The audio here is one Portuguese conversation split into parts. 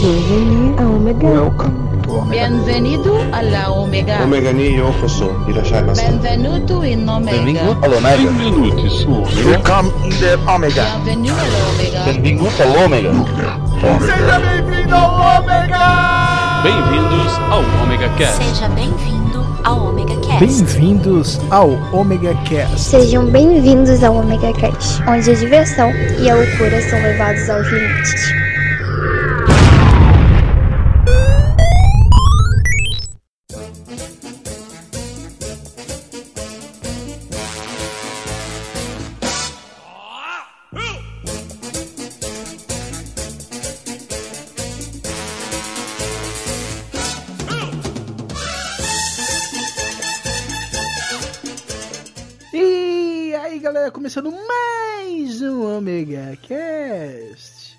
Bienvenue à Omega. Welcome to Omega. Bienvenido alla Omega. Omega ni yokoso. Irashai masu. Benvenuto in Omega. Allo Omega. Benvenuti su Welcome in the Omega. Bienvenue all'Omega. Benvenuto all'Omega. Bem-vindos ao Omega Cast. Seja bem-vindo ao Omega. Bem-vindos ao Omega Cast. Sejam bem-vindos ao Omega Cast, onde a diversão e a loucura são levados aos limites.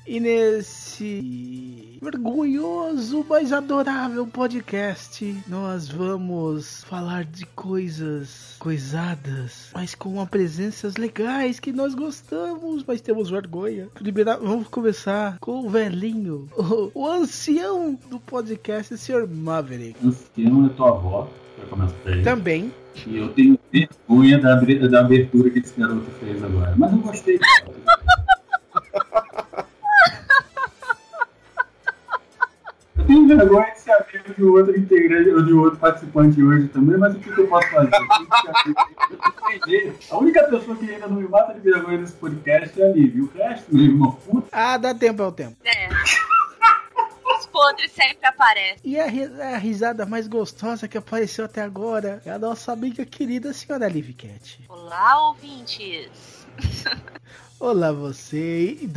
E nesse vergonhoso, mas adorável podcast, nós vamos falar de coisas coisadas, mas com presenças legais que nós gostamos, mas temos vergonha. Primeiro, vamos começar com o velhinho, o, o ancião do podcast, Sr. Maverick. ancião é tua avó, começar aí. Também. E eu tenho vergonha da, da abertura que esse garoto fez agora. Mas eu gostei. Vergonha de ser amigo de outro integrante ou de outro participante hoje também, mas o que, que eu posso fazer? A única pessoa que ainda não me mata de vergonha nesse podcast é a Lívia. O resto, meu irmão, puta. Ah, dá tempo ao tempo. É. Os podres sempre aparecem. E a, ri- a risada mais gostosa que apareceu até agora é a nossa amiga querida senhora Liv Cat. Olá, ouvintes. Olá você e e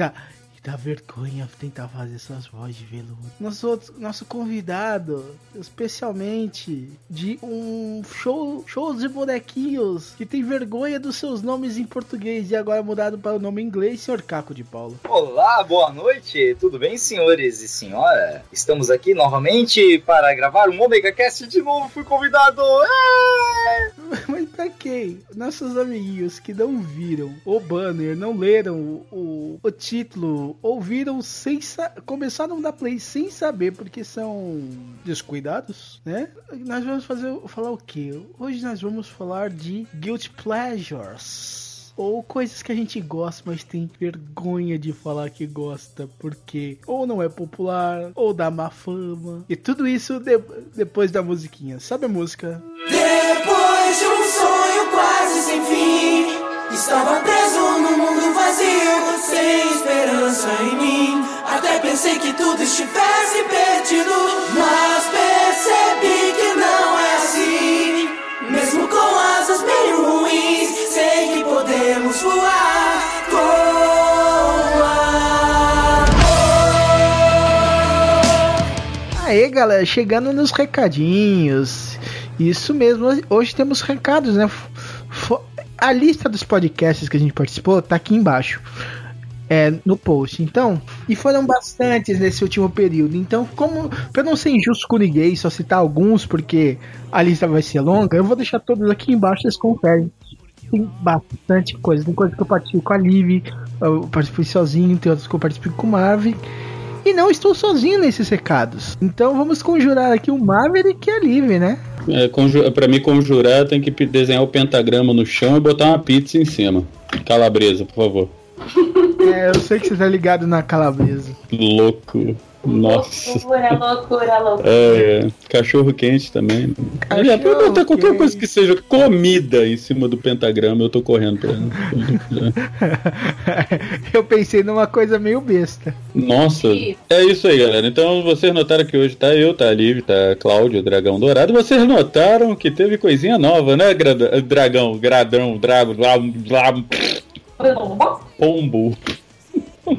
dá vergonha tentar fazer suas vozes de veludo. Nosso, outro- nosso convidado, especialmente de um show, show de bonequinhos que tem vergonha dos seus nomes em português e agora mudado para o nome em inglês, senhor Caco de Paulo. Olá, boa noite. Tudo bem, senhores e senhora? Estamos aqui novamente para gravar um Omega Cast de novo. Fui convidado. É! Mas pra quem? Nossos amiguinhos que não viram o banner, não leram o, o, o título, ouviram sem começaram a dar play sem saber porque são descuidados, né? Nós vamos fazer falar o quê? Hoje nós vamos falar de guilt pleasures. Ou coisas que a gente gosta, mas tem vergonha de falar que gosta, porque ou não é popular, ou dá má fama. E tudo isso de- depois da musiquinha. Sabe a música? Depois de um sonho quase sem fim, estava preso num mundo vazio, sem esperança em mim. Até pensei que tudo estivesse perdido, mas percebi que não é assim. Mesmo com asas meio ruins, sei que podemos voar com ar. Aê, galera, chegando nos recadinhos. Isso mesmo, hoje temos recados, né? Fo- A lista dos podcasts que a gente participou tá aqui embaixo. É, no post. Então, e foram bastantes nesse último período. Então, como para não ser injusto com ninguém, só citar alguns porque a lista vai ser longa, eu vou deixar todos aqui embaixo, vocês conferem. Tem bastante coisa. Tem coisa que eu participo com a Liv, eu participei sozinho, tem outras que eu participo com o Marvin. E não estou sozinho nesses recados. Então vamos conjurar aqui o Maverick e a Liv, né? É, pra me conjurar, tem que desenhar o pentagrama no chão e botar uma pizza em cima. Calabresa, por favor. É, eu sei que você tá ligado na calabresa. Louco. Nossa. Loucura, loucura, loucura. É, é. cachorro quente também. Cachorro é, pode botar qualquer coisa que seja comida em cima do pentagrama, eu tô correndo pra. eu pensei numa coisa meio besta. Nossa, é isso aí, galera. Então vocês notaram que hoje tá eu, tá a Liv, tá a Cláudio, o Dragão Dourado. Vocês notaram que teve coisinha nova, né, grada- Dragão, Gradão, Drago, blá, blá, Pombo.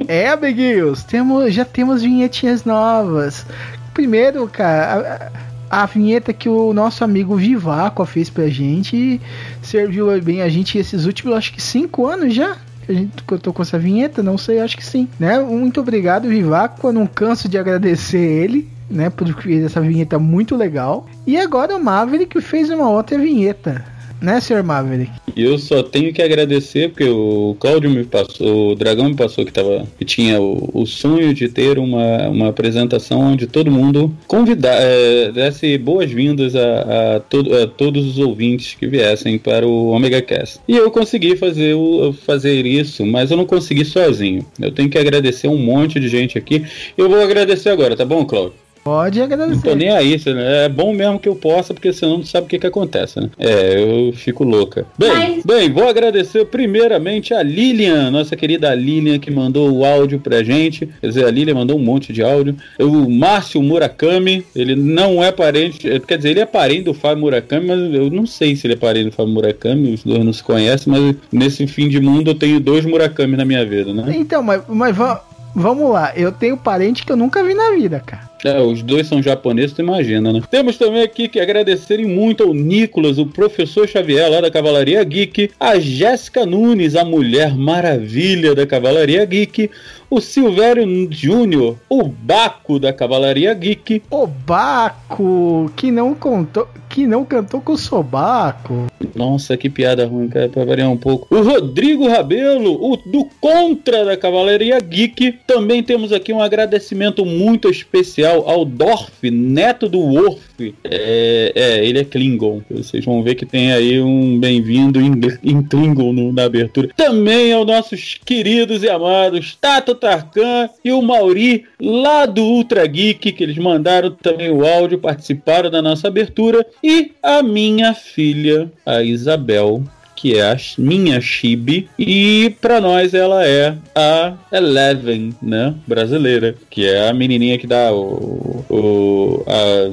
É, amiguinhos, temos, já temos vinhetinhas novas. Primeiro, cara, a, a vinheta que o nosso amigo Vivaco fez pra gente serviu bem a gente esses últimos, acho que cinco anos já. que A gente que eu tô com essa vinheta, não sei, acho que sim, né? Muito obrigado, Vivaco. Eu não canso de agradecer ele, né? Por fez essa vinheta muito legal. E agora o Maverick fez uma outra vinheta. Né, Sr. Maverick? Eu só tenho que agradecer porque o Cláudio me passou, o Dragão me passou que, tava, que tinha o, o sonho de ter uma, uma apresentação onde todo mundo convidar, é, desse boas-vindas a, a, todo- a todos os ouvintes que viessem para o Omega Cast. E eu consegui fazer, o, fazer isso, mas eu não consegui sozinho. Eu tenho que agradecer um monte de gente aqui. Eu vou agradecer agora, tá bom, Cláudio? Pode Não tô agradecer. nem aí, você- é bom mesmo que eu possa, porque senão não sabe o que que acontece, né? É, eu fico louca. Bem, Mas- bem, vou agradecer primeiramente a Lilian, nossa querida Lilian, que mandou o áudio pra gente. Quer dizer, a Lilian mandou um monte de áudio. O Márcio Murakami, ele não é parente, é, quer dizer, ele é parente do Fábio Murakami, mas eu não sei se ele é parente do Fábio Murakami, os dois não se conhecem, mas nesse fim de mundo eu tenho dois Murakami na minha vida, né? Então, mas, mas va- vamos lá. Eu tenho parente que eu nunca vi na vida, cara. É, os dois são japoneses, tu imagina, né? Temos também aqui que agradecerem muito ao Nicolas, o professor Xavier lá da Cavalaria Geek, a Jéssica Nunes, a Mulher Maravilha da Cavalaria Geek, o Silvério Júnior, o Baco da Cavalaria Geek, O Baco, que não contou, que não cantou com o Sobaco. Nossa, que piada ruim, cara, pra variar um pouco. O Rodrigo Rabelo, o do Contra da Cavalaria Geek. Também temos aqui um agradecimento muito especial ao Dorf, neto do Worf. É, é, ele é Klingon. Vocês vão ver que tem aí um bem-vindo em, em Klingon no- na abertura. Também aos nossos queridos e amados Tato Tarkan e o Mauri, lá do Ultra Geek, que eles mandaram também o áudio, participaram da nossa abertura. E a minha filha, a Isabel, que é a minha Chibi, e pra nós ela é a Eleven, né, brasileira, que é a menininha que dá o, o a-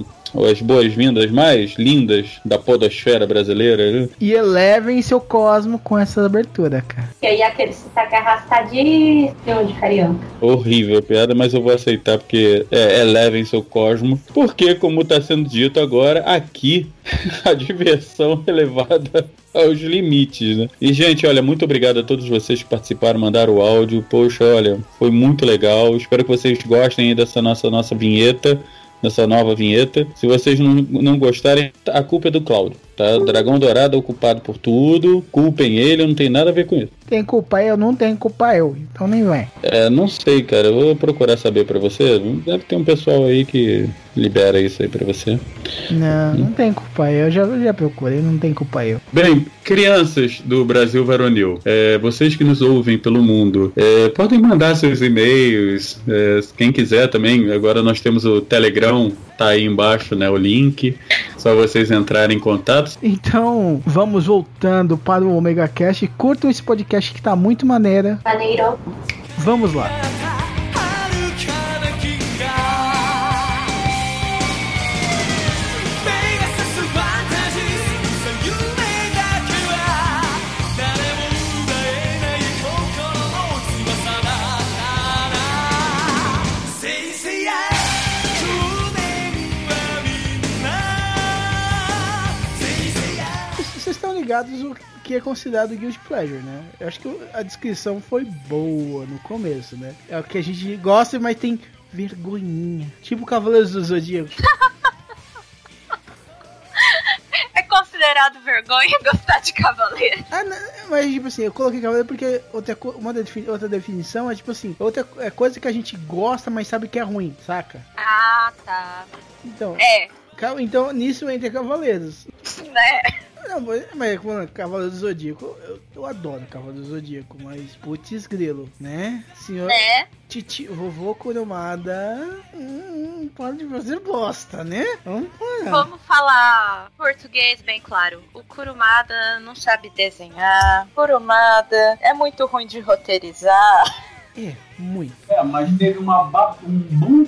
as boas-vindas mais lindas da podosfera brasileira. né? E elevem seu cosmo com essa abertura, cara. E aí aquele sotaque arrastadíssimo de carioca. Horrível a piada, mas eu vou aceitar porque é, elevem seu cosmo. Porque, como tá sendo dito agora, aqui a diversão é levada aos limites, né? E, gente, olha, muito obrigado a todos vocês que participaram, mandaram o áudio. Poxa, olha, foi muito legal. Espero que vocês gostem aí dessa nossa, nossa vinheta. Dessa nova vinheta. Se vocês não, não gostarem, a culpa é do Cláudio, tá? O Dragão Dourado é o culpado por tudo. Culpem ele, eu não tenho nada a ver com isso. Tem culpa eu, não tem culpa eu. Então nem vem. É, não sei, cara. Eu vou procurar saber pra você. Deve ter um pessoal aí que libera isso aí pra você. Não, não tem culpa eu. Eu já, já procurei, não tem culpa eu. Bem, crianças do Brasil Varonil, é, vocês que nos ouvem pelo mundo, é, podem mandar seus e-mails. é, quem quiser também. Agora nós temos o Telegram, tá aí embaixo, né? O link. Só vocês entrarem em contato. Então, vamos voltando para o Omega Cast. Curtam esse podcast que tá muito maneira. Maneiro. Vamos lá. Ligados o que é considerado Guilty Pleasure, né? Eu acho que a descrição foi boa no começo, né? É o que a gente gosta, mas tem vergonhinha. Tipo Cavaleiros do Zodíaco. É considerado vergonha gostar de cavaleiro. Ah, não, mas tipo assim, eu coloquei cavaleiro porque outra, uma defini- outra definição é tipo assim, outra é coisa que a gente gosta, mas sabe que é ruim, saca? Ah, tá. Então, É, então nisso entra cavaleiros. né? Não, mas, mano, Cavaleiro do Zodíaco, eu, eu adoro Cavaleiro do Zodíaco, mas putz grilo, né? Senhor Né? Titi, vovô Kurumada, hum, pode você gosta, né? Vamos parar. Vamos falar português bem claro. O Kurumada não sabe desenhar. Kurumada é muito ruim de roteirizar. É, muito. É, mas teve uma, ba- um, boom-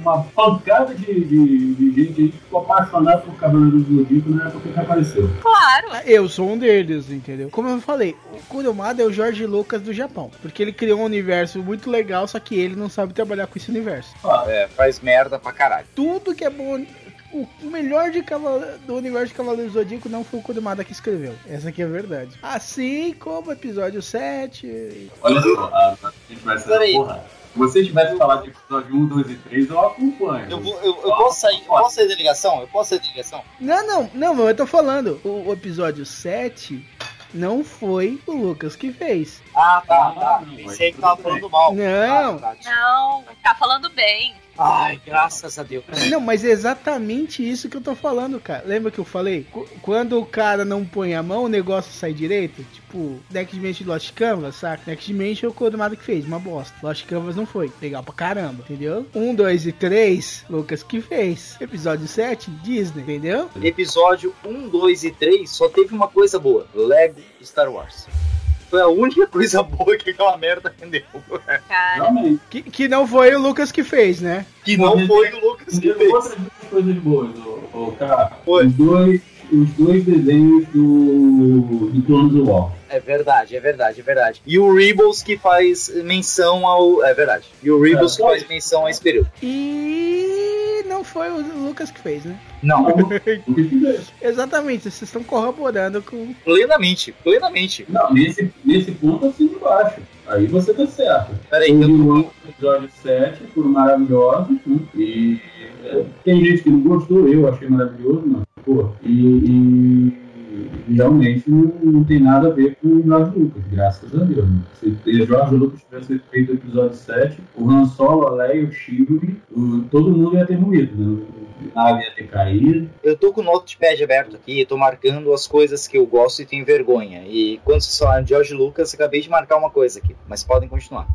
uma pancada de, de, de gente aí que ficou apaixonada por Cavaleiro do Zodíaco na época que apareceu. Claro. Ah, Eu sou um deles, entendeu? Como eu falei, o Kurumada é o Jorge Lucas do Japão. Porque ele criou um universo muito legal, só que ele não sabe trabalhar com esse universo. É, faz merda pra caralho. Tudo que é bom. O melhor de do universo de Cavaleiro Zodíaco não foi o Kurumada que escreveu. Essa aqui é a verdade. Assim como o episódio 7. Olha só, a, a gente vai ser Peraí. porra. Se você tivesse falado de episódio 1, 2 e 3, eu acompanho. Eu, vou, eu, eu posso sair, eu posso sair da ligação? Eu posso sair da ligação? Não, não, não, mas eu tô falando. O, o episódio 7 não foi o Lucas que fez. Ah, tá, Ah, tá. não, Pensei que tava falando mal. Não. Ah, tá. Não, tá falando bem. Ai, graças a Deus. Não, mas é exatamente isso que eu tô falando, cara. Lembra que eu falei? Qu- Quando o cara não põe a mão, o negócio sai direito. Tipo, Next Dimension e Lost Canvas, saca? Next Dimension é o Codemado que fez, uma bosta. Lost Canvas não foi. Legal pra caramba, entendeu? 1, 2 e 3, Lucas que fez. Episódio 7, Disney, entendeu? Episódio 1, 2 e 3 só teve uma coisa boa: Lego Star Wars. Foi a única coisa boa que aquela merda rendeu. Realmente. Que, que não foi o Lucas que fez, né? Que não foi o Lucas que fez. outras duas coisas boas, ô, ô, cara. Foi. Os dois, os dois desenhos do, do Clones do War. É verdade, é verdade, é verdade. E o Rebels que faz menção ao. É verdade. E o Rebels É, que faz menção a esse período. E não foi o Lucas que fez, né? Não, O que fez? Exatamente, vocês estão corroborando com. plenamente, plenamente. Não, nesse, nesse ponto assim de baixo. Aí você tá certo. Peraí, O eu Rio episódio 7 foram maravilhosos. Né? E é, tem gente que não gostou, eu achei maravilhoso, mas, pô, e- e realmente não, não tem nada a ver com o Jorge Lucas, graças a Deus. Né? Se o Jorge Lucas tivesse feito o episódio 7, o Han Solo, a Leia, o Chewie, todo mundo ia ter morrido, né? A nave ia ter caído. Eu tô com o notepad aberto aqui, tô marcando as coisas que eu gosto e tenho vergonha. E quando vocês falaram de George Lucas, acabei de marcar uma coisa aqui, mas podem continuar.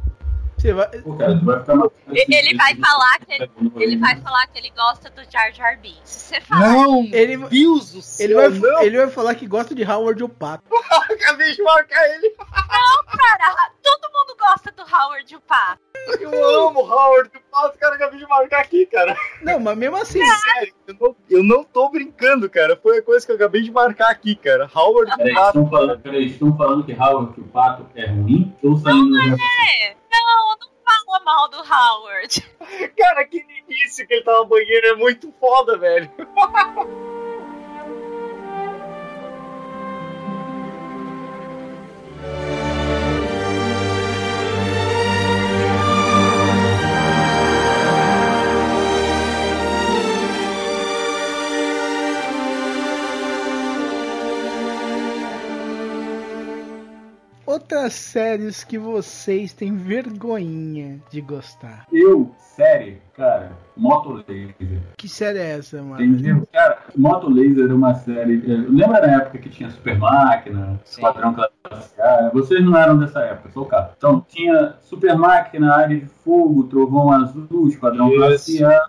Você vai. Pô, cara, tu vai ficar ele vai falar que ele, ele vai falar que ele gosta do Jar Jar Binks. Se você falar, Não! Ele, Deus do céu! ele, vai, não! ele vai falar que gosta de Howard o Pato. Acabei de marcar ele! cara, todo mundo gosta do Howard o Pato. Eu amo Howard do Pato, cara, acabei de marcar aqui, cara. Não, mas mesmo assim. Sério, eu não, eu não tô brincando, cara. Foi a coisa que eu acabei de marcar aqui, cara. Howard Peraí, Pato. estão falando, peraí, estão falando que Howard o pato é ruim? Ou saindo da É, não, não fala mal do Howard. Cara, aquele início que ele tava no banheiro é muito foda, velho. Outras séries que vocês têm vergonhinha de gostar. Eu, série, cara, Moto Laser. Que série é essa, mano? Entendeu? Cara, Moto Laser era uma série. eh, Lembra na época que tinha Super Máquina. Esquadrão Classe A? Vocês não eram dessa época, sou o cara. Então, tinha Super Máquina, Área de Fogo, Trovão Azul, Esquadrão Isso. Classe A,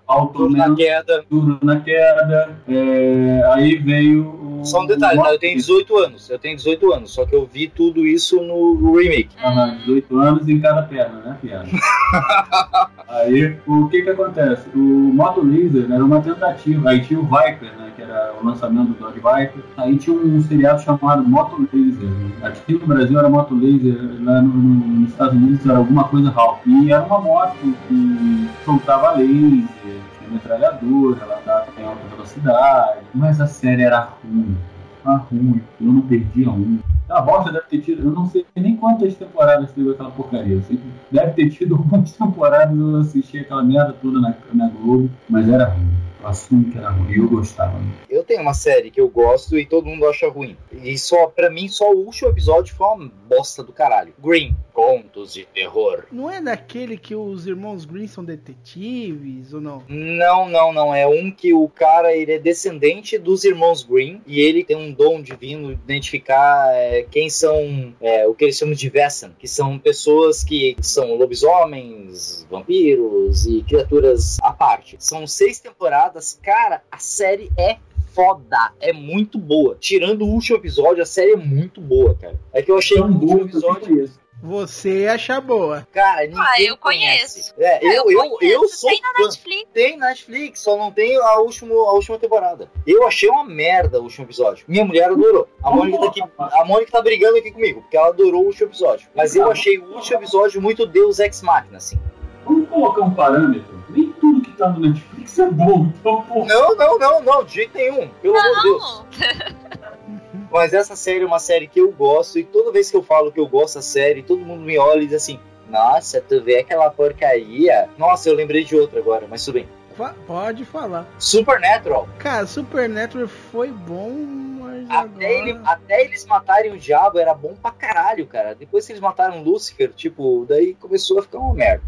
na queda. Tudo na Queda. eh, aí veio o. Só um detalhe, tá? eu tenho 18 anos. Eu tenho 18 anos, só que eu vi tudo isso no remake. Aham, 18 anos em cada perna, né, piada? Aí, o que que acontece? O Moto Laser era uma tentativa. Aí tinha o Viper, né, que era o lançamento do Dodge Viper. Aí tinha um seriado chamado Moto Laser. Aqui no Brasil era Moto Laser, lá no- no- nos Estados Unidos era alguma coisa HAL. E era uma moto que soltava laser, tinha metralhadora, ela andava em alta velocidade. Mas a série era ruim. Ah, ruim. Eu não perdia um. A bosta deve ter tido, eu não sei nem quantas temporadas teve aquela porcaria. Eu sei que deve ter tido algumas temporadas eu assisti aquela merda toda na, na Globo, mas era ruim. Eu assumo que era ruim, eu gostava. Eu tenho uma série que eu gosto e todo mundo acha ruim. E só, pra mim, só o último episódio foi uma bosta do caralho. Green, contos de terror. Não é daquele que os irmãos Green são detetives ou não? Não, não, não. É um que o cara ele é descendente dos irmãos Green e ele tem um dom divino de identificar é, quem são é, o que eles chamam de Vessan, que são pessoas que são lobisomens, vampiros e criaturas à parte. São seis temporadas, cara. A série é foda, é muito boa. Tirando o último episódio, a série é muito boa, cara. É que eu achei o último episódio. Você acha boa. Cara, ninguém Ah, eu conhece. conheço. É, eu, eu, eu, conheço, sou Tem na. Netflix. Tem na Netflix, só não tem a última, a última temporada. Eu achei uma merda o último episódio. Minha mulher adorou. A Mônica, tá aqui, a Mônica tá brigando aqui comigo, porque ela adorou o último episódio. Mas eu achei o último episódio muito Deus Ex Machina, assim. Vamos colocar um parâmetro. Nem tudo que tá no Netflix é bom, então, pô. Não, não, não, não, de jeito nenhum. Pelo amor de Deus. Mas essa série é uma série que eu gosto, e toda vez que eu falo que eu gosto da série, todo mundo me olha e diz assim: Nossa, tu vê aquela porcaria. Nossa, eu lembrei de outra agora, mas tudo bem. Fa- pode falar. Supernatural. Cara, Supernatural foi bom, mas Até, agora... ele- até eles matarem o diabo era bom pra caralho, cara. Depois que eles mataram Lúcifer, tipo, daí começou a ficar uma merda.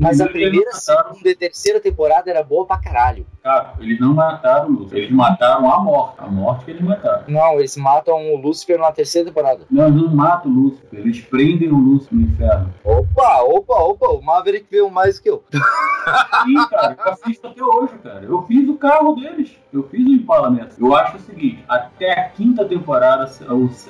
Mas a primeira, mataram- segunda e terceira temporada era boa pra caralho. Cara, eles não mataram o Lúcifer, eles mataram a morte. A morte que eles mataram. Não, eles matam o Lúcifer na terceira temporada. Não, eles não matam o Lúcifer, eles prendem o Lúcifer no inferno. Opa, opa, opa, o Maverick viu mais que eu. Sim, cara, eu assisto até hoje, cara. Eu fiz o carro deles. Eu fiz o Impala Neto. Eu acho o seguinte, até a quinta temporada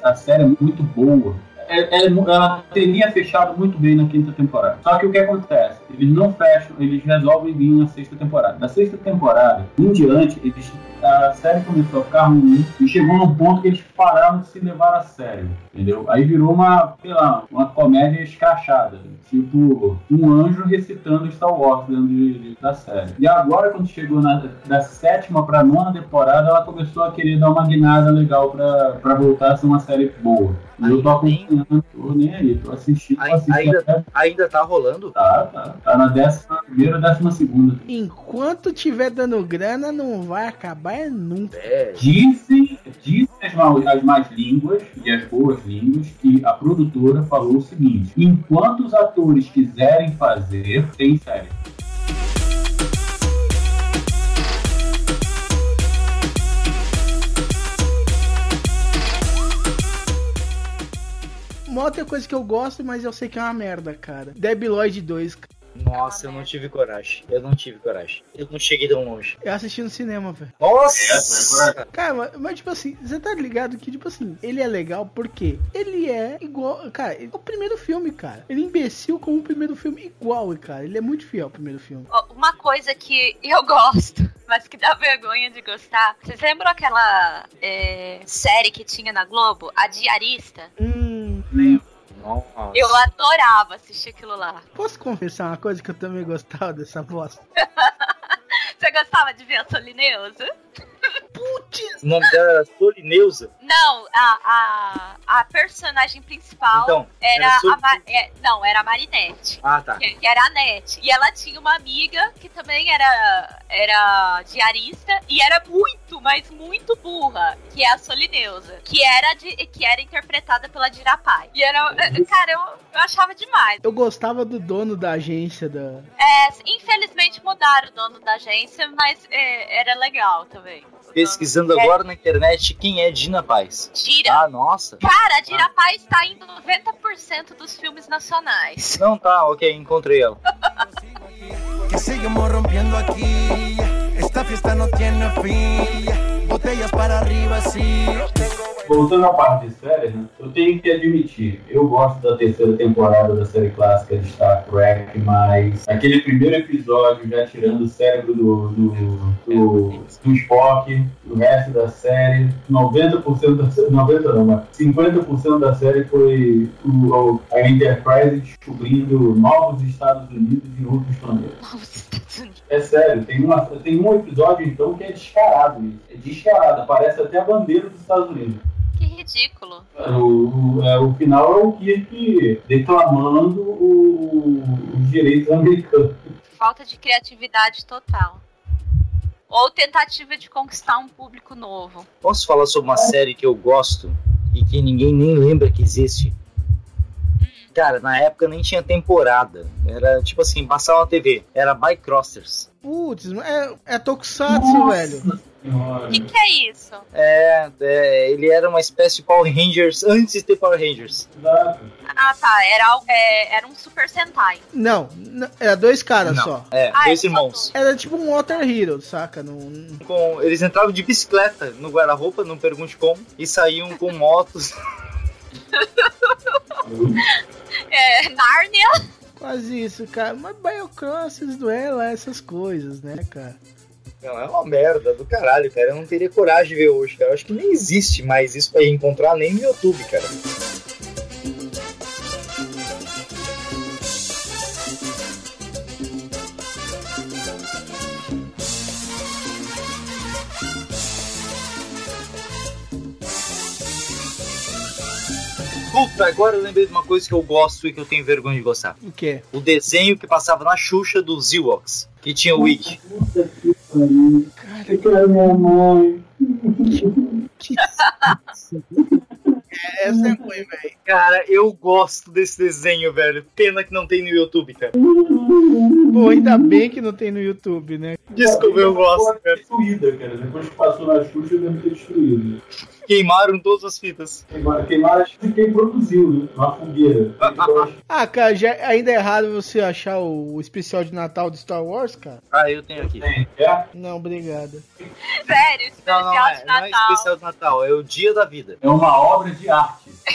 a série é muito boa. É- é- ela teria fechado muito bem na quinta temporada. Só que o que acontece? Eles não fecham, eles resolvem vir na sexta temporada. Na sexta temporada, em diante, eles, a série começou a ficar ruim e chegou num ponto que eles pararam de se levar a sério. Entendeu? Aí virou uma, sei lá, uma comédia escrachada. Tipo, um anjo recitando Star Wars dentro de- de- da série. E agora, quando chegou na, da sétima pra nona temporada, ela começou a querer dar uma guinada legal pra, pra voltar a ser uma série boa. E eu tô acompanhando, tô nem aí, tô assistindo. Ai- assistindo ainda- até- Ainda tá rolando? Tá, tá. Tá na décima primeira, décima segunda. Enquanto tiver dando grana, não vai acabar nunca. É. Dizem, dizem as, mal- as más línguas e as boas línguas que a produtora falou o seguinte: enquanto os atores quiserem fazer, tem série. Uma outra coisa que eu gosto, mas eu sei que é uma merda, cara. Debi Lloyd 2. cara. Nossa, eu não tive coragem. Eu não tive coragem. Eu não cheguei tão longe. Eu assisti no cinema, velho. Nossa! Cara, mas, mas, tipo assim, você tá ligado que, tipo assim, ele é legal porque ele é igual. Cara, é o primeiro filme, cara. Ele é imbecil como o primeiro filme igual, cara. Ele é muito fiel ao primeiro filme. Uma coisa que eu gosto, mas que dá vergonha de gostar. Vocês lembram aquela é, série que tinha na Globo? A Diarista? Hum, Nossa. Eu adorava assistir aquilo lá. posso confessar uma coisa que eu também gostava dessa bosta? Você gostava de ver a Solineusa? O nome dela era Solineusa. Não, a, a, a personagem principal Então, era, era Sol- a Ma- é, não, era a Marinette. Ah, tá. Que, que era a Nete. E ela tinha uma amiga que também era, era diarista e era muito, mas muito burra, que é a Solineusa. Que era, de, que era interpretada pela Dirapai. E era. Cara, eu, eu achava demais. Eu gostava do dono da agência da. É, infelizmente mudaram o dono da agência, mas é, era legal também. Pesquisando agora na internet quem é Dina Paz. Dira. Ah, nossa. Cara, a Dirapai está em 90% dos filmes nacionais. Não, tá, ok, encontrei ela. Que seguimos rompiendo aquí. Esta fiesta no tiene fin. Botellas para arriba, sí. Voltando à parte de séries, né, eu tenho que admitir, eu gosto da terceira temporada da série clássica de Star Trek, mas aquele primeiro episódio já tirando o cérebro do, do, do, do Spock, o resto da série, 90% da série, 90 não, mas 50% da série foi o, a Enterprise descobrindo novos Estados Unidos em outros planetas. É sério, tem, uma, tem um episódio então que é descarado isso. É descarado, aparece até a bandeira dos Estados Unidos. Que ridículo. O, o, é, o final é o Kirk declamando o- os direitos americanos. Falta de criatividade total. Ou tentativa de conquistar um público novo. Posso falar sobre uma série que eu gosto e que ninguém nem lembra que existe? Cara, na época nem tinha temporada. Era tipo assim, passava na TV. Era Bycrossers. Putz, é, é Tokusatsu, velho. O que, que é isso? É, é, ele era uma espécie de Power Rangers antes de ter Power Rangers. Ah, tá. Era, é, era um Super Sentai. Não, era dois caras Não, só. É, Ah, dois é irmãos. Era tipo um Water Hero, saca? Num- Com, eles entravam de bicicleta no guarda-roupa, não pergunte como, e saíam com motos. Nárnia. Quase isso, cara. Mas Biocrosses lá essas coisas, né, cara? Não, é uma merda do caralho, cara. Eu não teria coragem de ver hoje, cara. Eu acho que nem existe mais isso pra encontrar nem no YouTube, cara. Agora eu lembrei de uma coisa que eu gosto e que eu tenho vergonha de gostar. O quê? O desenho que passava na Xuxa dos Ewoks, que tinha o minha mãe. Essa é ruim, velho. Cara, eu gosto desse desenho, velho. Pena que não tem no YouTube, cara. Pô, ainda bem que não tem no YouTube, né? Desculpa, eu gosto, cara. Destruída, cara. Depois que passou na Xuxa, deve ter destruído. Queimaram todas as fitas. Queimaram, queimaram acho que quem produziu, né? Uma fogueira. Ah, cara, já, ainda é errado você achar o, o especial de Natal de Star Wars, cara? Ah, eu tenho aqui. Tem, é? Não, obrigado. Sério, especial Não, não é, de não é Natal. especial de Natal, é o Dia da Vida. É uma obra de arte.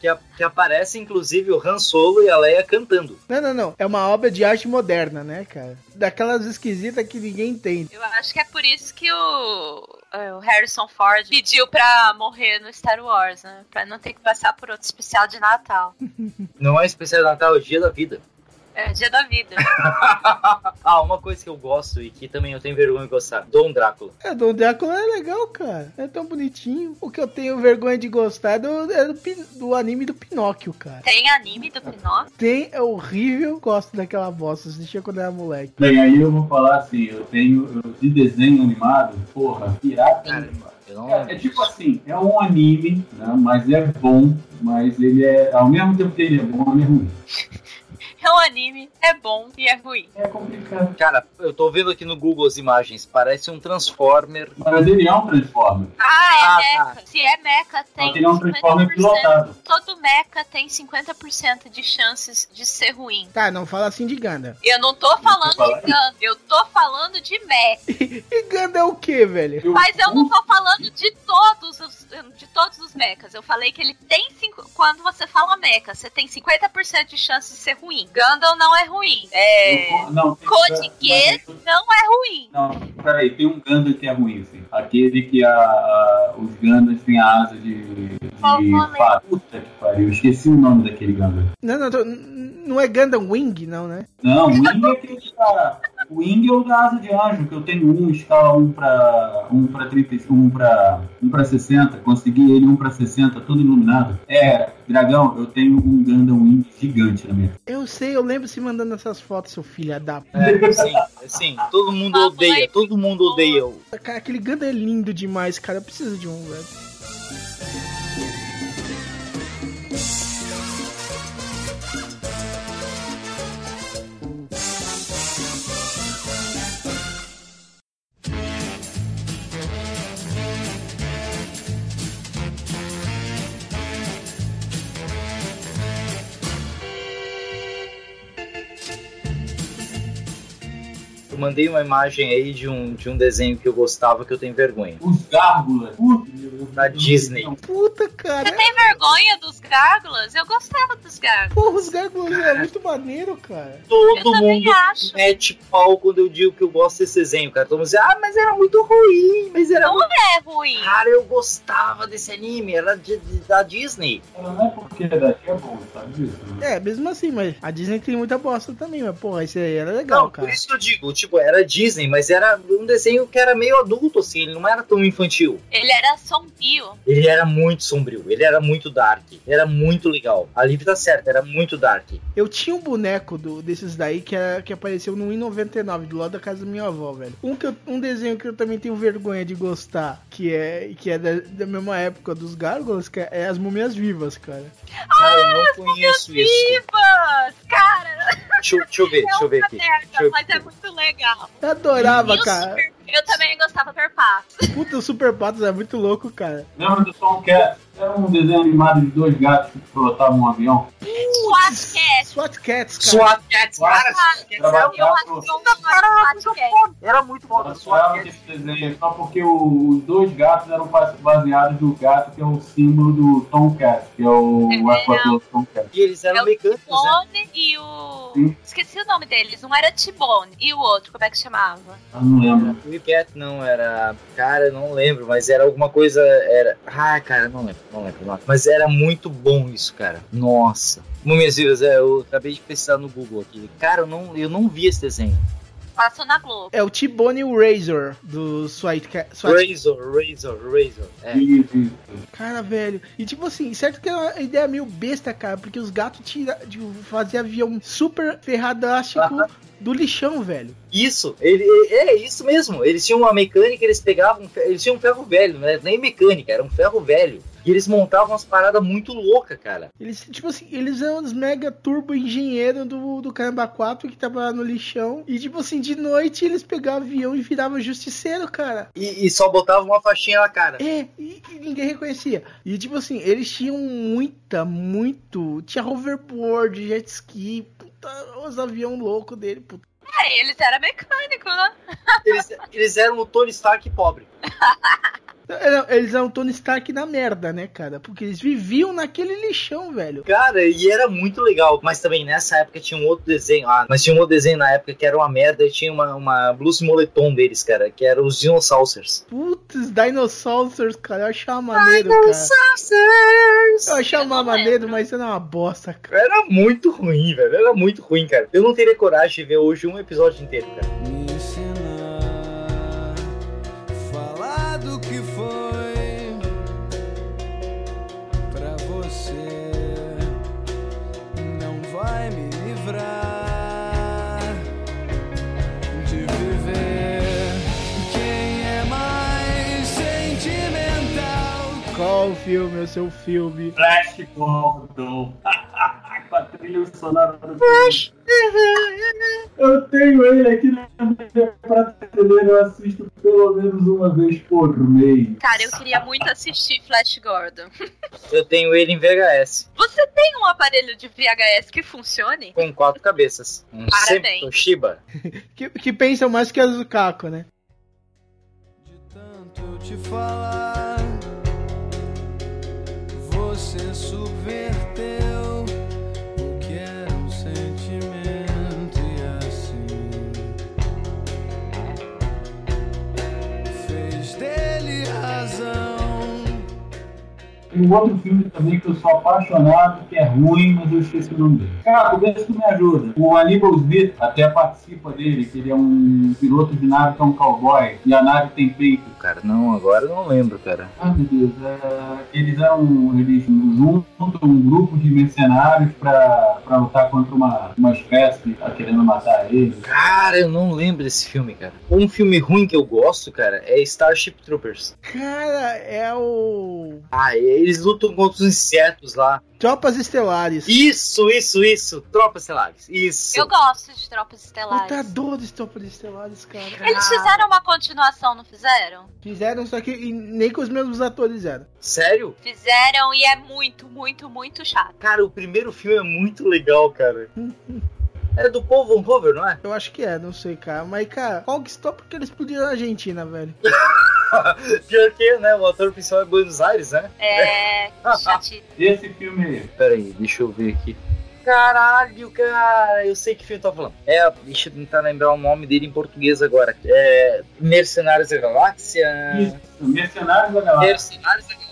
Que é. A- que aparece, inclusive, o Han Solo e a Leia cantando. Não, não, não. É uma obra de arte moderna, né, cara? Daquelas esquisitas que ninguém entende. Eu acho que é por isso que o, o Harrison Ford pediu pra morrer no Star Wars, né? Pra não ter que passar por outro especial de Natal. Não é especial de Natal, é o Dia da Vida. É dia da vida. Ah, uma coisa que eu gosto e que também eu tenho vergonha de gostar: Dom Drácula. É, Dom Drácula é legal, cara. É tão bonitinho. O que eu tenho vergonha de gostar é do, é do, do anime do Pinóquio, cara. Tem anime do Pinóquio? Tem, é horrível. Gosto daquela bosta. Assistia quando era moleque. Bem, aí eu vou falar assim, eu tenho eu- de desenho animado, porra, pirata. É, é tipo assim, é um anime, né, mas é bom, mas ele é, ao mesmo tempo que ele é bom, ele é ruim. É um anime, é bom e é ruim. É complicado. Cara, eu tô vendo aqui no Google as imagens, parece um Transformer. Mas ele é um Transformer. Ah, é Ah, mecha. Se é mecha, tem ele é um Transformer 50%. pilotado. Todo mecha tem 50% de chances de ser ruim. Tá, não fala assim de Ganda. Eu não tô falando de Gundam, eu tô falando de mecha. E Ganda é o que, velho? Eu- Mas eu não tô falando de todos os de todos os mechas. Eu falei que ele tem cinco, quando você fala mecha, você tem 50% de chance de ser ruim. Gundam não é ruim. É não, tem- Code Geass mas- não é ruim. Não, peraí, tem um Gundam que é ruim, assim. Aquele que a, a- os Gundams têm a asa de, de fato. Puta que pariu, eu esqueci o nome daquele Gundam. Não, não, tô- não é Gundam Wing, não, né? Não, Wing é aquele da. O Wing é o da asa de anjo, que eu tenho um, escala 1 pra. 1 pra 35, 1 pra. 1 pra 60. Consegui ele 1 pra 60, todo iluminado. É, dragão, eu tenho um Gundam Wing gigante na minha. Eu sei, eu lembro se mandando essas fotos, seu filho da. É, sim, sim, todo mundo odeia, todo mundo odeia. Cara, aquele Gundam é lindo demais, cara. Eu preciso de um, velho. Mandei uma imagem aí de um, de um desenho que eu gostava que eu tenho vergonha. Os Gárgulas. Puta, Da Disney. Puta, cara. Você tem vergonha dos gárgulas? Eu gostava dos gárgulas. Porra, os Gargoyles é muito maneiro, cara. Todo Eu também mundo acho. mete pau quando eu digo que eu gosto desse desenho, cara. Todo mundo diz, ah, mas era muito ruim, mas era Não muito... é ruim. Cara, eu gostava desse anime, era de- de- da Disney. Não é porque daqui é bom, sabe disso? né? É, mesmo assim, mas a Disney tem muita bosta também, mas porra, esse aí era legal, Não, cara. por isso que eu digo, tipo, era Disney, mas era um desenho que era meio adulto, assim, ele não era tão infantil. Ele era sombrio. Ele era muito sombrio, ele era muito dark, era muito legal. A Liv tá certa, era muito dark. Eu tinha um boneco do, desses daí que, era, que apareceu no I99, do lado da casa da minha avó, velho. Um, que eu- um desenho que eu também tenho vergonha de gostar, que é, que é da, da mesma época dos Gárgulas, que é As Múmias Vivas, cara. Cara, eu não conheço isso. Vivas! Cara, Deixa, eu- deixa eu ver, é deixa eu ver aqui. merda, Deixa eu- mas é muito legal. Eu adorava, E cara. Super- Eu também gostava do Patos. Puta, o Super Patos é muito louco, cara. Lembra do Tom Cat? Era um desenho animado de dois gatos que pilotavam um avião. SWAT. SWAT Cats, cara. SWAT Cats, cara. Eu Era eu SWAT Cat. Era muito Eu foda. SWAT adorava esse desenho só porque o- os dois gatos eram ba- baseados no gato que é o símbolo do Tom Cat, que é o É, o Aquaplus Tom Cat. E eles eram É o mecânicos, né? Tibone e o. Esqueci o nome deles. Um era Tibone e o outro, como é que chamava? Eu não lembro. O Cat não era. Cara, eu não lembro, mas era alguma coisa. Era. Ah, cara, não lembro, não lembro. não lembro. Mas era muito bom isso, cara. Nossa. Múmias Vivas, é, eu acabei de pesquisar no Google aqui. Cara, eu não, eu não vi esse desenho. Passou na Globo. É o T-Bone e o Razor do. Swipe. Razor, Razor, Razor. É. Cara, velho. E tipo assim, certo que é uma ideia meio besta, cara, porque os gatos tira, tipo, faziam avião super ferradástico do lixão, velho. Isso, ele, é isso mesmo. Eles tinham uma mecânica, eles pegavam. Eles tinham um ferro velho, né? Nem mecânica, era um ferro velho. E eles montavam umas paradas muito loucas, cara. Eles, tipo assim, eles eram os mega turbo engenheiros do, do Caramba 4 que tava lá no lixão. E, tipo assim, de noite eles pegavam avião e viravam justiceiro, cara. E, e só botavam uma faixinha na cara. É, e, e ninguém reconhecia. E, tipo assim, eles tinham muita, muito. Tinha hoverboard, jet ski, puta, os avião louco dele, puta. É, eles eram mecânicos, né? Eles, eles eram o Tony Stark pobre. Era- Eles eram Tony Stark na merda, né, cara? Porque eles viviam naquele lixão, velho. Cara, e era muito legal. Mas também nessa época tinha um outro desenho. Ah, mas tinha um outro desenho na época que era uma merda e tinha uma, uma blusa e moletom deles, cara, que era os Dinosaurs. Putz, Dinosaurs, cara. Eu achava maneiro, cara. Eu achava maneiro, mas era uma bosta, cara. Era muito ruim, velho. Era muito ruim, cara. Eu não teria coragem de ver hoje um episódio inteiro, cara. Me Qual filme é o seu filme? Flash Gordon. Com a trilha sonora do Flash. Eu tenho ele aqui na minha prateleira, eu assisto pelo menos uma vez por mês. Cara, eu queria muito assistir Flash Gordon. Eu tenho ele em VHS, Você tem um aparelho de VHS que funcione? com quatro cabeças. Um Parabéns. sempre Toshiba. Que, que pensam mais que as do Caco, né? De tanto te falar, você Tem um outro filme também que eu sou apaixonado, que é ruim, mas eu esqueci o nome dele. Cara, vê se tu me ajuda. O Aníbal Smith até participa dele, que ele é um piloto de nave que é um cowboy, e a nave tem peito. Cara, não, agora eu não lembro, cara. Ah, meu Deus, é, eles eram. Eles juntam um grupo de mercenários pra, pra lutar contra uma, uma espécie que tá querendo matar eles. Cara, eu não lembro desse filme, cara. Um filme ruim que eu gosto, cara, é Starship Troopers. Cara, é o. Ah, eles lutam contra os insetos lá. Tropas Estelares. Isso, isso, isso. Tropas Stellares. Isso. Eu gosto de Tropas Estelares. dor de Tropas Estelares, cara. Eles fizeram uma continuação, não fizeram? Fizeram, só que nem com os mesmos atores eram. Sério? Fizeram e é muito, muito, muito chato. Cara, o primeiro filme é muito legal, cara. É do Paul Von Hover, não é? Eu acho que é, não sei, cara. Mas, cara, qual que stop porque eles explodiram na Argentina, velho. Pior que, né? O ator principal é Buenos Aires, né? É. chatice. Esse filme aí. Pera aí, deixa eu ver aqui. Caralho, cara, eu sei que filme tá falando. É, deixa eu tentar lembrar o nome dele em português agora. É Mercenários da Galáxia. Isso, Mercenários da Galáxia. Mercenários da Galáxia.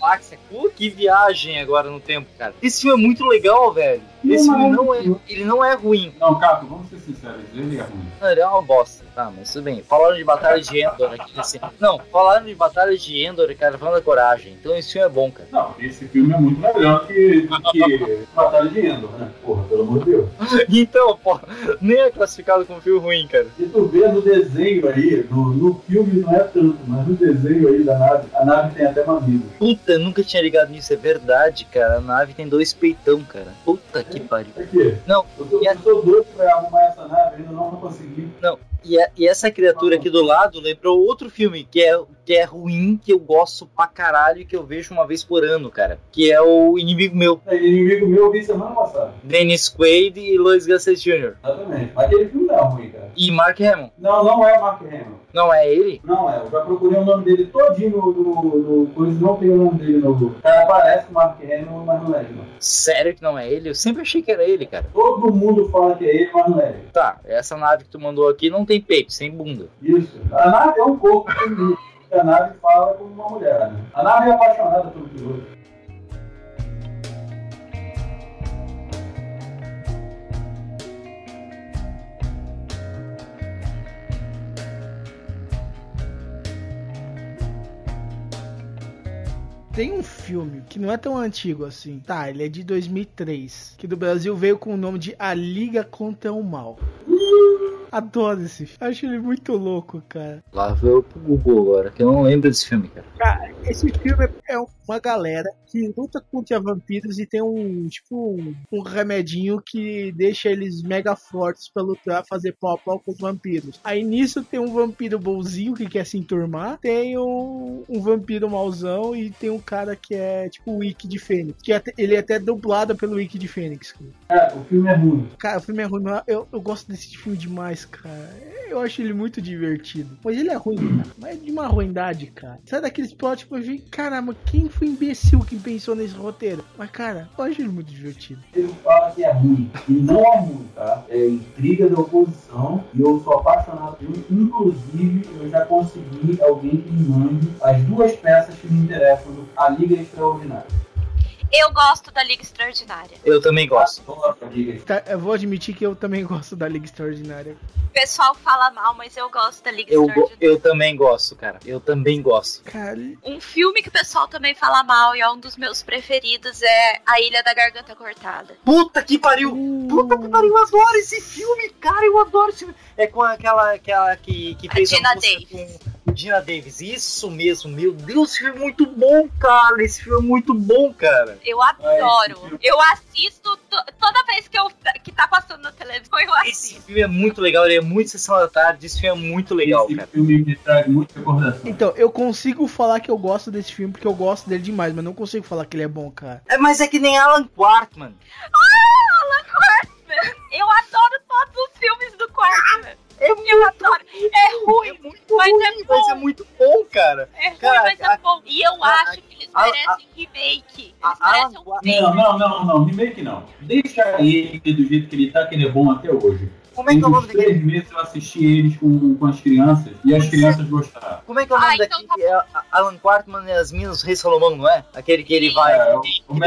Pô, que viagem agora no tempo, cara. Esse filme é muito legal, velho. Esse Não, filme não é, ele não é ruim. Não, Caco, vamos ser sinceros, ele é ruim. Não, ele é uma bosta. Tá, mas tudo bem. Falaram de Batalha de Endor aqui assim. Não, falaram de Batalha de Endor e Caravana da Coragem. Então esse filme é bom, cara. Não, esse filme é muito melhor que, que Batalha de Endor, né? Porra, pelo amor de Deus. Então, pô, nem é classificado como filme ruim, cara. E tu vê no desenho aí, no, no filme não é tanto, mas no desenho aí da nave, a nave tem até mamilos. Puta, eu nunca tinha ligado nisso, é verdade, cara. A nave tem dois peitão, cara. Puta que pariu. Aqui, Não, eu tô, a- eu tô doido pra arrumar essa nave, ainda não vou conseguir. E, a- e essa criatura aqui do lado lembrou outro filme que é, que é ruim, que eu gosto pra caralho e que eu vejo uma vez por ano, cara. Que é o Inimigo Meu. Aí, inimigo meu eu vi semana passada. Dennis Quaid e Lois Gossett Jr. Exatamente. Aquele filme não é ruim, cara. E Mark Hamill. Não, não é Mark Hamill. Não é ele? Não é, eu já procurei o nome dele todinho no, no, coisa, não tem o nome dele no. O cara parece Mark Hamill, mas não é ele, não. Sério que não é ele? Eu sempre achei que era ele, cara. Todo mundo fala que é ele, mas não é ele. Tá, essa nave que tu mandou aqui não tem peito, sem bunda. Isso. A nave é um corpo feminino. a nave fala como uma mulher. Né? A nave é apaixonada pelo piloto. tem um filme que não é tão antigo assim. Tá, ele é de 2003, que do Brasil veio com o nome de A Liga contra o Mal. Adoro esse filme. Acho ele muito louco, cara. Lá veio pro Google agora, que eu não lembro desse filme, cara. Cara, esse filme é uma galera que luta contra vampiros e tem um, tipo, um, um remedinho que deixa eles mega fortes pra lutar, fazer pau a pau com os vampiros. Aí nisso tem um vampiro bonzinho que quer se enturmar, tem um, um vampiro mauzão e tem um cara que é tipo o Wiki de Fênix. Que até- ele é até dublado pelo Wiki de Fênix. É, o filme é ruim. Cara, o filme é ruim, mas eu, eu gosto desse filme demais, cara. Eu acho ele muito divertido. Mas ele é ruim, cara. Mas é de uma ruindade, cara. Sai daqueles plot que eu caramba, quem foi imbecil que pensou nesse roteiro? Mas, cara, eu acho ele muito divertido. Ele fala que é ruim. E não é ruim, tá? É intriga da oposição. E eu sou apaixonado por isso. Inclusive, eu já consegui alguém que me mande as duas peças que me interessam A Liga Extraordinária. Eu gosto da Liga Extraordinária. Eu também gosto. A Tá, eu vou admitir que eu também gosto da Liga Extraordinária. O pessoal fala mal, mas eu gosto da Liga Eu, Extraordinária. eu também gosto, cara. Eu também gosto. Cara, Um filme que o pessoal também fala mal e é um dos meus preferidos é A Ilha da Garganta Cortada. Puta que pariu! Puta que pariu, eu adoro esse filme, cara, eu adoro esse filme. É com aquela, aquela que, que A fez Gina música Davis. com Gina Davis. Isso mesmo, meu Deus, esse filme é muito bom, cara. Esse filme é muito bom, cara. Eu adoro. Eu assisto to- toda vez que, eu, que tá passando na televisão, eu Esse assisto. filme é muito legal, ele é muito sessão da tarde, esse filme é muito legal, Esse cara. filme me traz muita recordação. então, eu consigo falar que eu gosto desse filme porque eu gosto dele demais, mas não consigo falar que ele é bom, cara. É, mas é que nem Alan Quartman. Ah, Alan Quartman! Eu adoro todos os filmes do Quartman. É Eu adoro. É ruim, muito mas ruim, é mas bom. é muito bom, cara. É ruim, Cara, mas é bom. E eu a- acho que eles a- merecem remake. a- Eles merecem um remake. Não, não, não, não. Remake não. Deixa ele do jeito que ele tá, que ele é bom até hoje. Como é que é o Em nome daquele? três meses eu assisti eles com, com as crianças e as crianças gostaram. Como é que é o nome Ah, então daquele? É Alan Quartman e as Minas Rei Salomão, não é? Aquele que ele vai. É, que o- tem- o que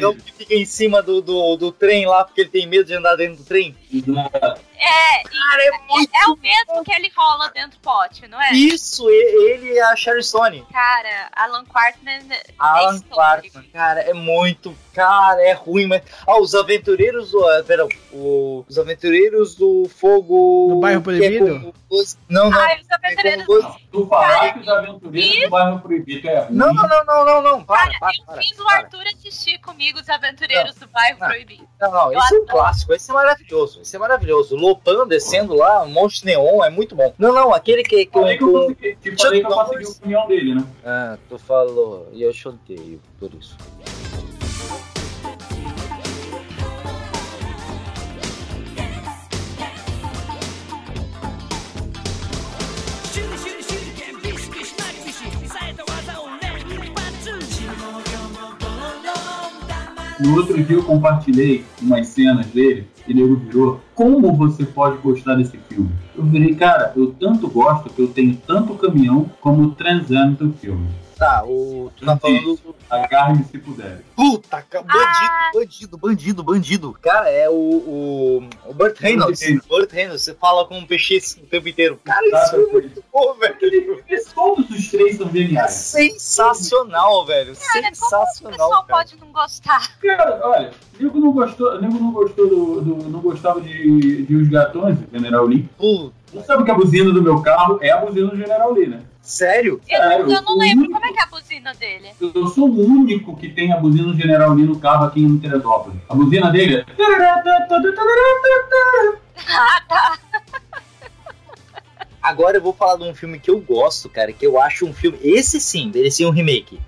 dele. que fica em cima do, do, do trem lá porque ele tem medo de andar dentro do trem. É, Cara, é muito. é o mesmo que ele rola dentro do pote, não é? Isso, ele e a Sharon Stone. Cara, Alan Quartman. Alan histórico. Quartman, cara, é muito. Cara, é ruim, mas. Ah, os aventureiros do. ah, Perdão, o- os aventureiros do fogo. Do Bairro é Proibido? com Não, não. Ai, os É aventureiros. com Não, tu falar que os aventureiros do bairro proibido é ruim. Não, não, não, não, não, não. Para, Cara, para, eu para, fiz o para. Arthur assistir comigo os aventureiros do bairro não. proibido. Não, não, Eu esse é um clássico, esse é maravilhoso, esse é maravilhoso. Lopan descendo lá, um monte de neon, é muito bom. Não, não, aquele que. que, Falei que eu consegui, te falei que eu consegui a opinião dele, né? Ah, tu falou, e eu chutei por isso. No outro dia eu compartilhei umas cenas dele e nego virou. Como você pode gostar desse filme? Eu virei, cara, eu tanto gosto que eu tenho tanto caminhão como transando do filme. Tá, o. Tu tá falando. Agarre-me se puder. Puta, ca- bandido, Ah. bandido, bandido, bandido. Cara, é o. O, o Burt Reynolds. Burt Reynolds. Você fala com um peixe o tempo inteiro. Cara, isso é muito bom, velho. Todos os três são É geniais. sensacional, velho. Cara, como o sensacional. pessoal cara. pode não gostar? Cara, olha, nego não gostou, nego não gostou do, do- não gostava de, de Os Gatões, General Lee. Pô, Você sabe que a buzina do meu carro é a buzina do General Lee, né? Sério? Eu, Sério, eu não lembro único- como é que é a buzina dele. Eu sou o único que tem a buzina do General Lee no carro aqui em Teresópolis. A buzina dele é. Ah, tá. Agora eu vou falar de um filme que eu gosto, cara, que eu acho um filme. Esse sim, merecia um remake.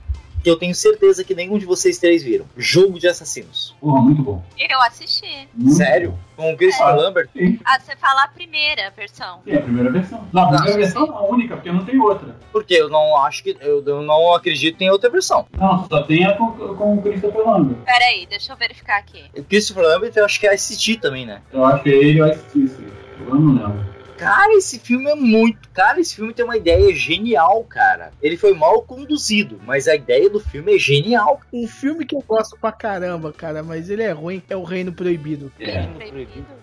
Que eu tenho certeza que nenhum de vocês três viram. Jogo de Assassinos. Porra, muito bom. Eu assisti. Muito Sério? bom. Com o Christopher É. Lambert? Sim, Ah, você fala a primeira versão. sim, é a primeira versão. Não, a Não, primeira sim, versão não, a única, porque não tem outra. Porque eu não acho que. Eu, eu não acredito em outra versão. Não, só tem a com, com o Christopher Lambert. Pera aí, deixa eu verificar aqui. O Christopher Lambert eu acho que é ICT também, né? Eu acho que é ele ou a Cícero. Eu não lembro. Cara, esse filme é muito. Cara, esse filme tem uma ideia genial, cara. Ele foi mal conduzido, mas a ideia do filme é genial. Um filme que eu gosto pra caramba, cara, mas ele é ruim, é o Reino Proibido. É.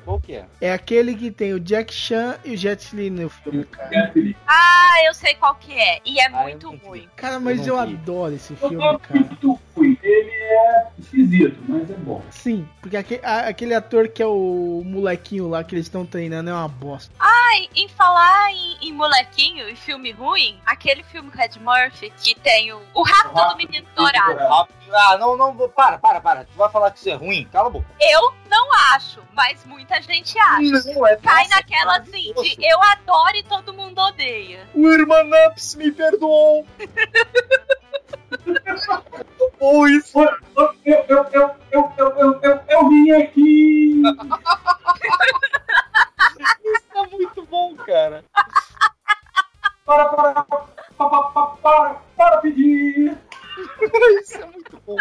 Qual que é? É aquele que tem o Jack Chan e o Jet Li no filme, cara. Ah, eu sei qual que é. E é Ah, muito ruim. Cara, mas Eu eu adoro esse Eu filme, tô cara. muito esquisito, mas é bom. Sim, porque aque- a- aquele ator que é o molequinho lá que eles estão treinando é uma bosta. Ai, em falar em, em molequinho e filme ruim, aquele filme com Ed Murphy que tem o, o Rapto do Rapto Menino do Menino Dourado. Ah, não, não, para, para, para. Tu vai falar que isso é ruim? Cala a boca. Eu não acho, mas muita gente acha. Não, é Cai nossa, naquela assim de eu adoro e todo mundo odeia. O Irmanaps me perdoou. Oi, isso. Eu, eu, eu, eu, eu, eu, eu, eu vim aqui. isso é muito bom, cara. Para, para, para, para, para, para pedir. Isso é muito bom.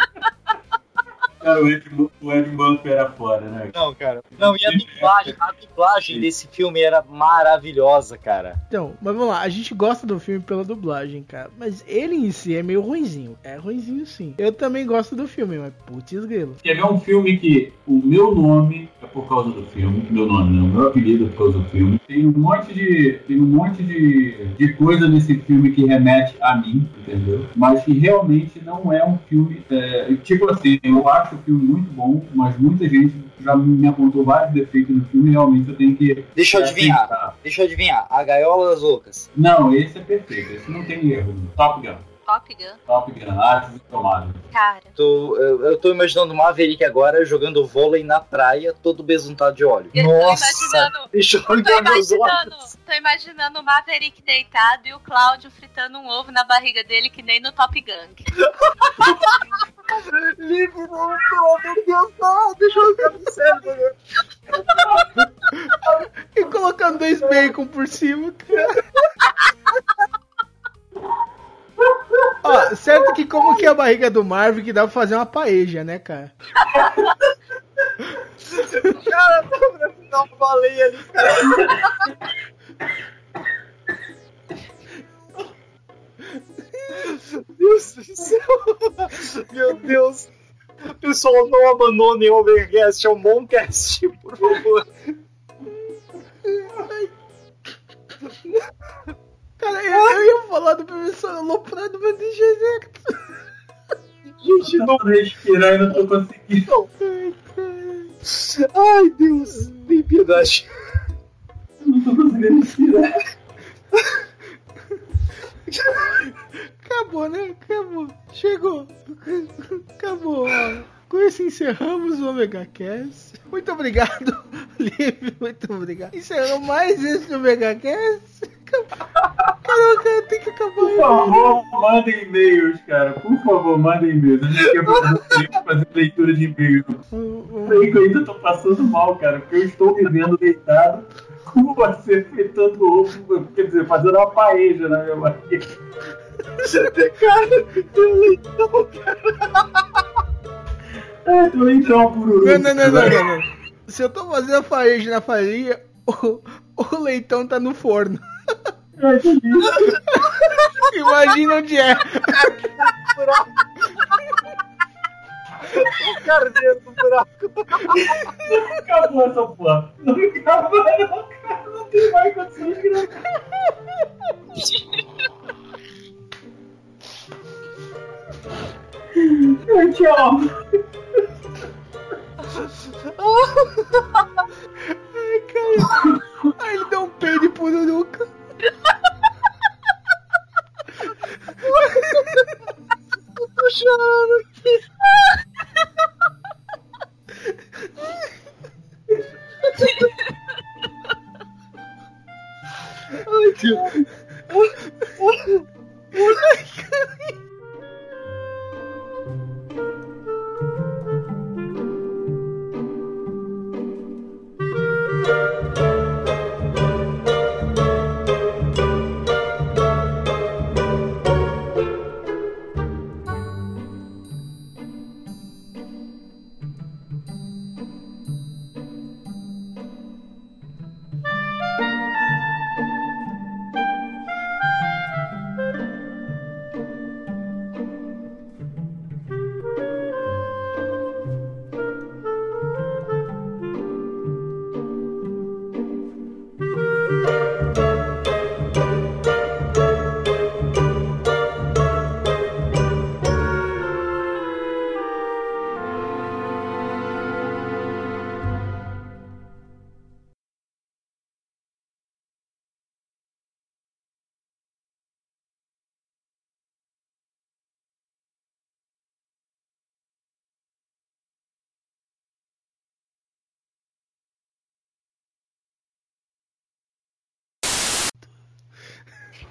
Cara, o Ed, o Ed era foda, né? Não, cara. Não, e a dublagem, a dublagem desse filme era maravilhosa, cara. Então, mas vamos lá, a gente gosta do filme pela dublagem, cara. Mas ele em si é meio ruinzinho. É ruinzinho sim. Eu também gosto do filme, mas putz grilo. Quer ver um filme que o meu nome é por causa do filme, meu nome não, meu apelido é por causa do filme. Tem um monte de, tem um monte de, de coisa nesse filme que remete a mim, entendeu? Mas que realmente não é um filme, é, tipo assim, eu acho o filme muito bom, mas muita gente já me apontou vários defeitos no filme e realmente eu tenho que Deixa eu é, adivinhar. aceitar. Deixa eu adivinhar. A Gaiola das Loucas. Não, esse é perfeito, esse não tem erro. Top Gun, Top Gun, Top Gun, Artes e Tomadas. cara. Tô, eu, eu tô imaginando o Maverick agora jogando vôlei na praia, todo besuntado de óleo. Eu Nossa! tô imaginando. Deixa eu Tô imaginando, tô imaginando o Maverick deitado e o Cláudio fritando um ovo na barriga dele, que nem no Top Gun. Livre, não, pelo amor de Deus, não. Deixa eu ficar no. E colocando dois bacon por cima, cara. Ó, certo que como que é a barriga do Marvin que dá pra fazer uma paeja, né, cara? Cara, tá pra dar uma baleia ali, cara. Deus do céu. Meu Deus. Pessoal, não abandonem o Overcast, é um bom cast, por favor. Cara, falar do professor Loprado, mas deixa certo. Gente, não. Tô respirando, eu não tô conseguindo. Ai, Deus. Tem piedade. Não tô conseguindo respirar. Acabou, né? Acabou. Chegou. Acabou. Com isso encerramos o Omega Cast. Muito obrigado, Liv. Muito obrigado. Encerramos mais esse Omega Cast. Caraca, tem que acabar. Por favor, mandem e-mails, cara. Por favor, mandem e-mails. A gente quer fazer, fazer leitura de e-mails. Sei que eu ainda tô passando mal, cara, porque eu estou me vendo deitado com você fritando ovo, quer dizer, fazendo uma paeja na minha barriga. Cara, eu leitão, cara. Ah, tô então, pururu. Não, não, não, não, não, não. Se eu tô fazendo a farinha na farinha, o, o leitão tá no forno. Imagina onde é. O carneiro do buraco. Não acabou essa porra. Não acabou, não, cara. Não tem mais condições de gravar. Tchau.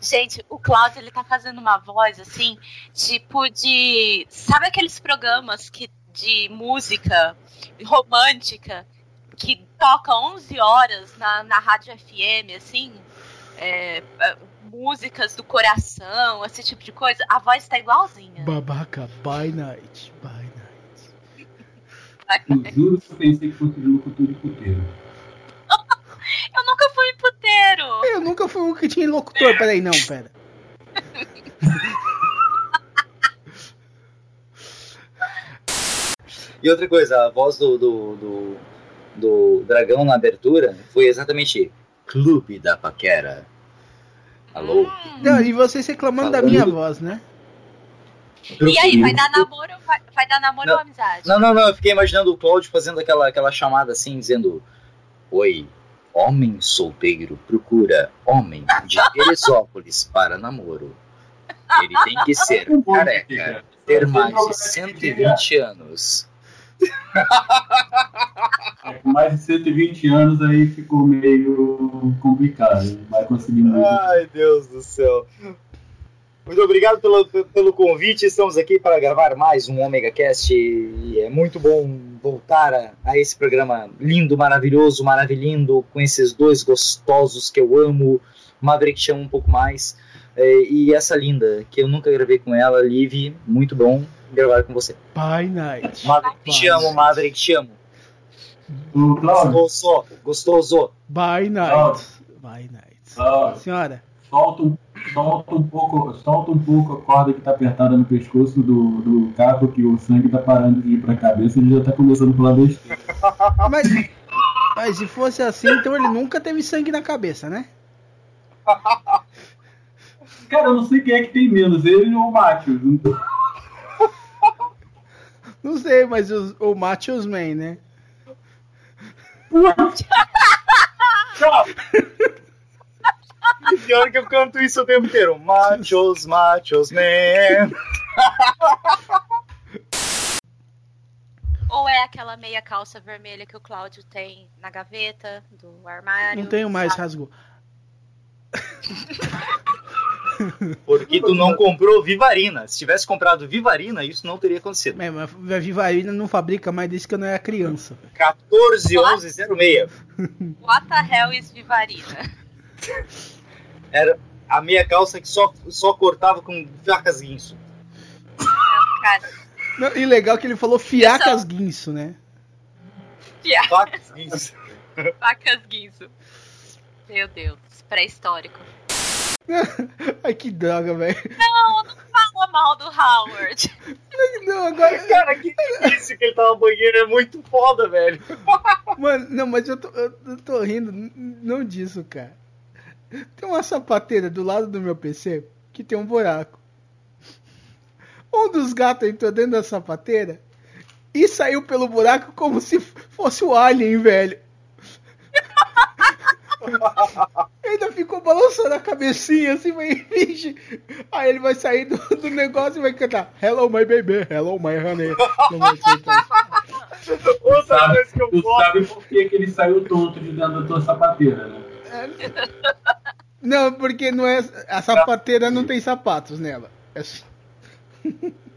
Gente, o Cláudio ele tá fazendo uma voz assim, tipo de. Sabe aqueles programas que de música romântica que toca 11 horas na, na rádio FM, assim? É, é, músicas do coração, esse tipo de coisa. A voz tá igualzinha. Babaca, by night, by night. Eu juro que eu pensei que fosse locutor de puteiro. Eu nunca fui puteiro. Eu nunca fui um que tinha locutor. Peraí, não, pera. E outra coisa, a voz do, do, do, do dragão na abertura foi exatamente Clube da Paquera. Alô? Não, e vocês reclamando da Falando- minha voz, né? E aí, vai dar namoro, vai, vai dar namoro Não. ou amizade? Não, não, não, eu fiquei imaginando o Cláudio fazendo aquela, aquela chamada assim, dizendo: Oi, homem solteiro procura homem de Teresópolis para namoro. Ele tem que ser Um careca, ter mais de de 120 anos. É, com mais de 120 anos aí ficou meio complicado. Vai conseguir muito. Ai, Deus do céu. Muito obrigado pelo, pelo convite. Estamos aqui para gravar mais um Omega Cast e é muito bom voltar a, a esse programa lindo, maravilhoso, maravilhindo, com esses dois gostosos que eu amo. Maverick chama um pouco mais. é, e essa linda, que eu nunca gravei com ela, Liv, muito bom gravar com você. By night. Maverick, te amo, Maverick, te amo. Gostoso, gostoso. By night. By night. Cláudio, Senhora, solta, um, solta, um pouco, solta um pouco a corda que tá apertada no pescoço do, do carro, que o sangue tá parando de ir pra cabeça e ele já tá começando a falar besteira. mas, mas se fosse assim, então ele nunca teve sangue na cabeça, né? Cara, eu não sei quem é que tem menos, ele ou o Matheus. Não sei, mas os, o Machos Man, né? Tchau! Pior que eu canto isso o tempo inteiro. Machos, machos, man. Ou é aquela meia calça vermelha que o Cláudio tem na gaveta do armário? Não tenho mais, sabe? rasgou. Porque tu não comprou Vivarina. Se tivesse comprado Vivarina, isso não teria acontecido. É, mas a Vivarina não fabrica mais desde que eu não era criança. velho. 14 11 06. What the hell is Vivarina? Era a meia calça que só, só cortava com facas guinso. Cara, Não, e legal que ele falou fiacas guinso, né? piada, Facas guinso. facas guinso. Meu Deus, pré-histórico. Ai, que droga, velho. Não, não fala mal do Howard. Não, agora. Cara, que difícil que ele tava no banheiro. É muito foda, velho. Mano, não, mas eu tô, eu, tô rindo não disso, cara. Tem uma sapateira do lado do meu PC que tem um buraco. Um dos gatos entrou dentro da sapateira e saiu pelo buraco como se fosse o Alien, velho. Ainda ficou balançando a cabecinha assim, vai, vixe. Aí ele vai sair do, do negócio e vai cantar Hello my baby, hello my honey. Outra Sabe- coisa que eu Tu sabe por que, que ele saiu tonto de dentro da tua sapateira, né? Não, porque não é. A sapateira não tem sapatos nela. É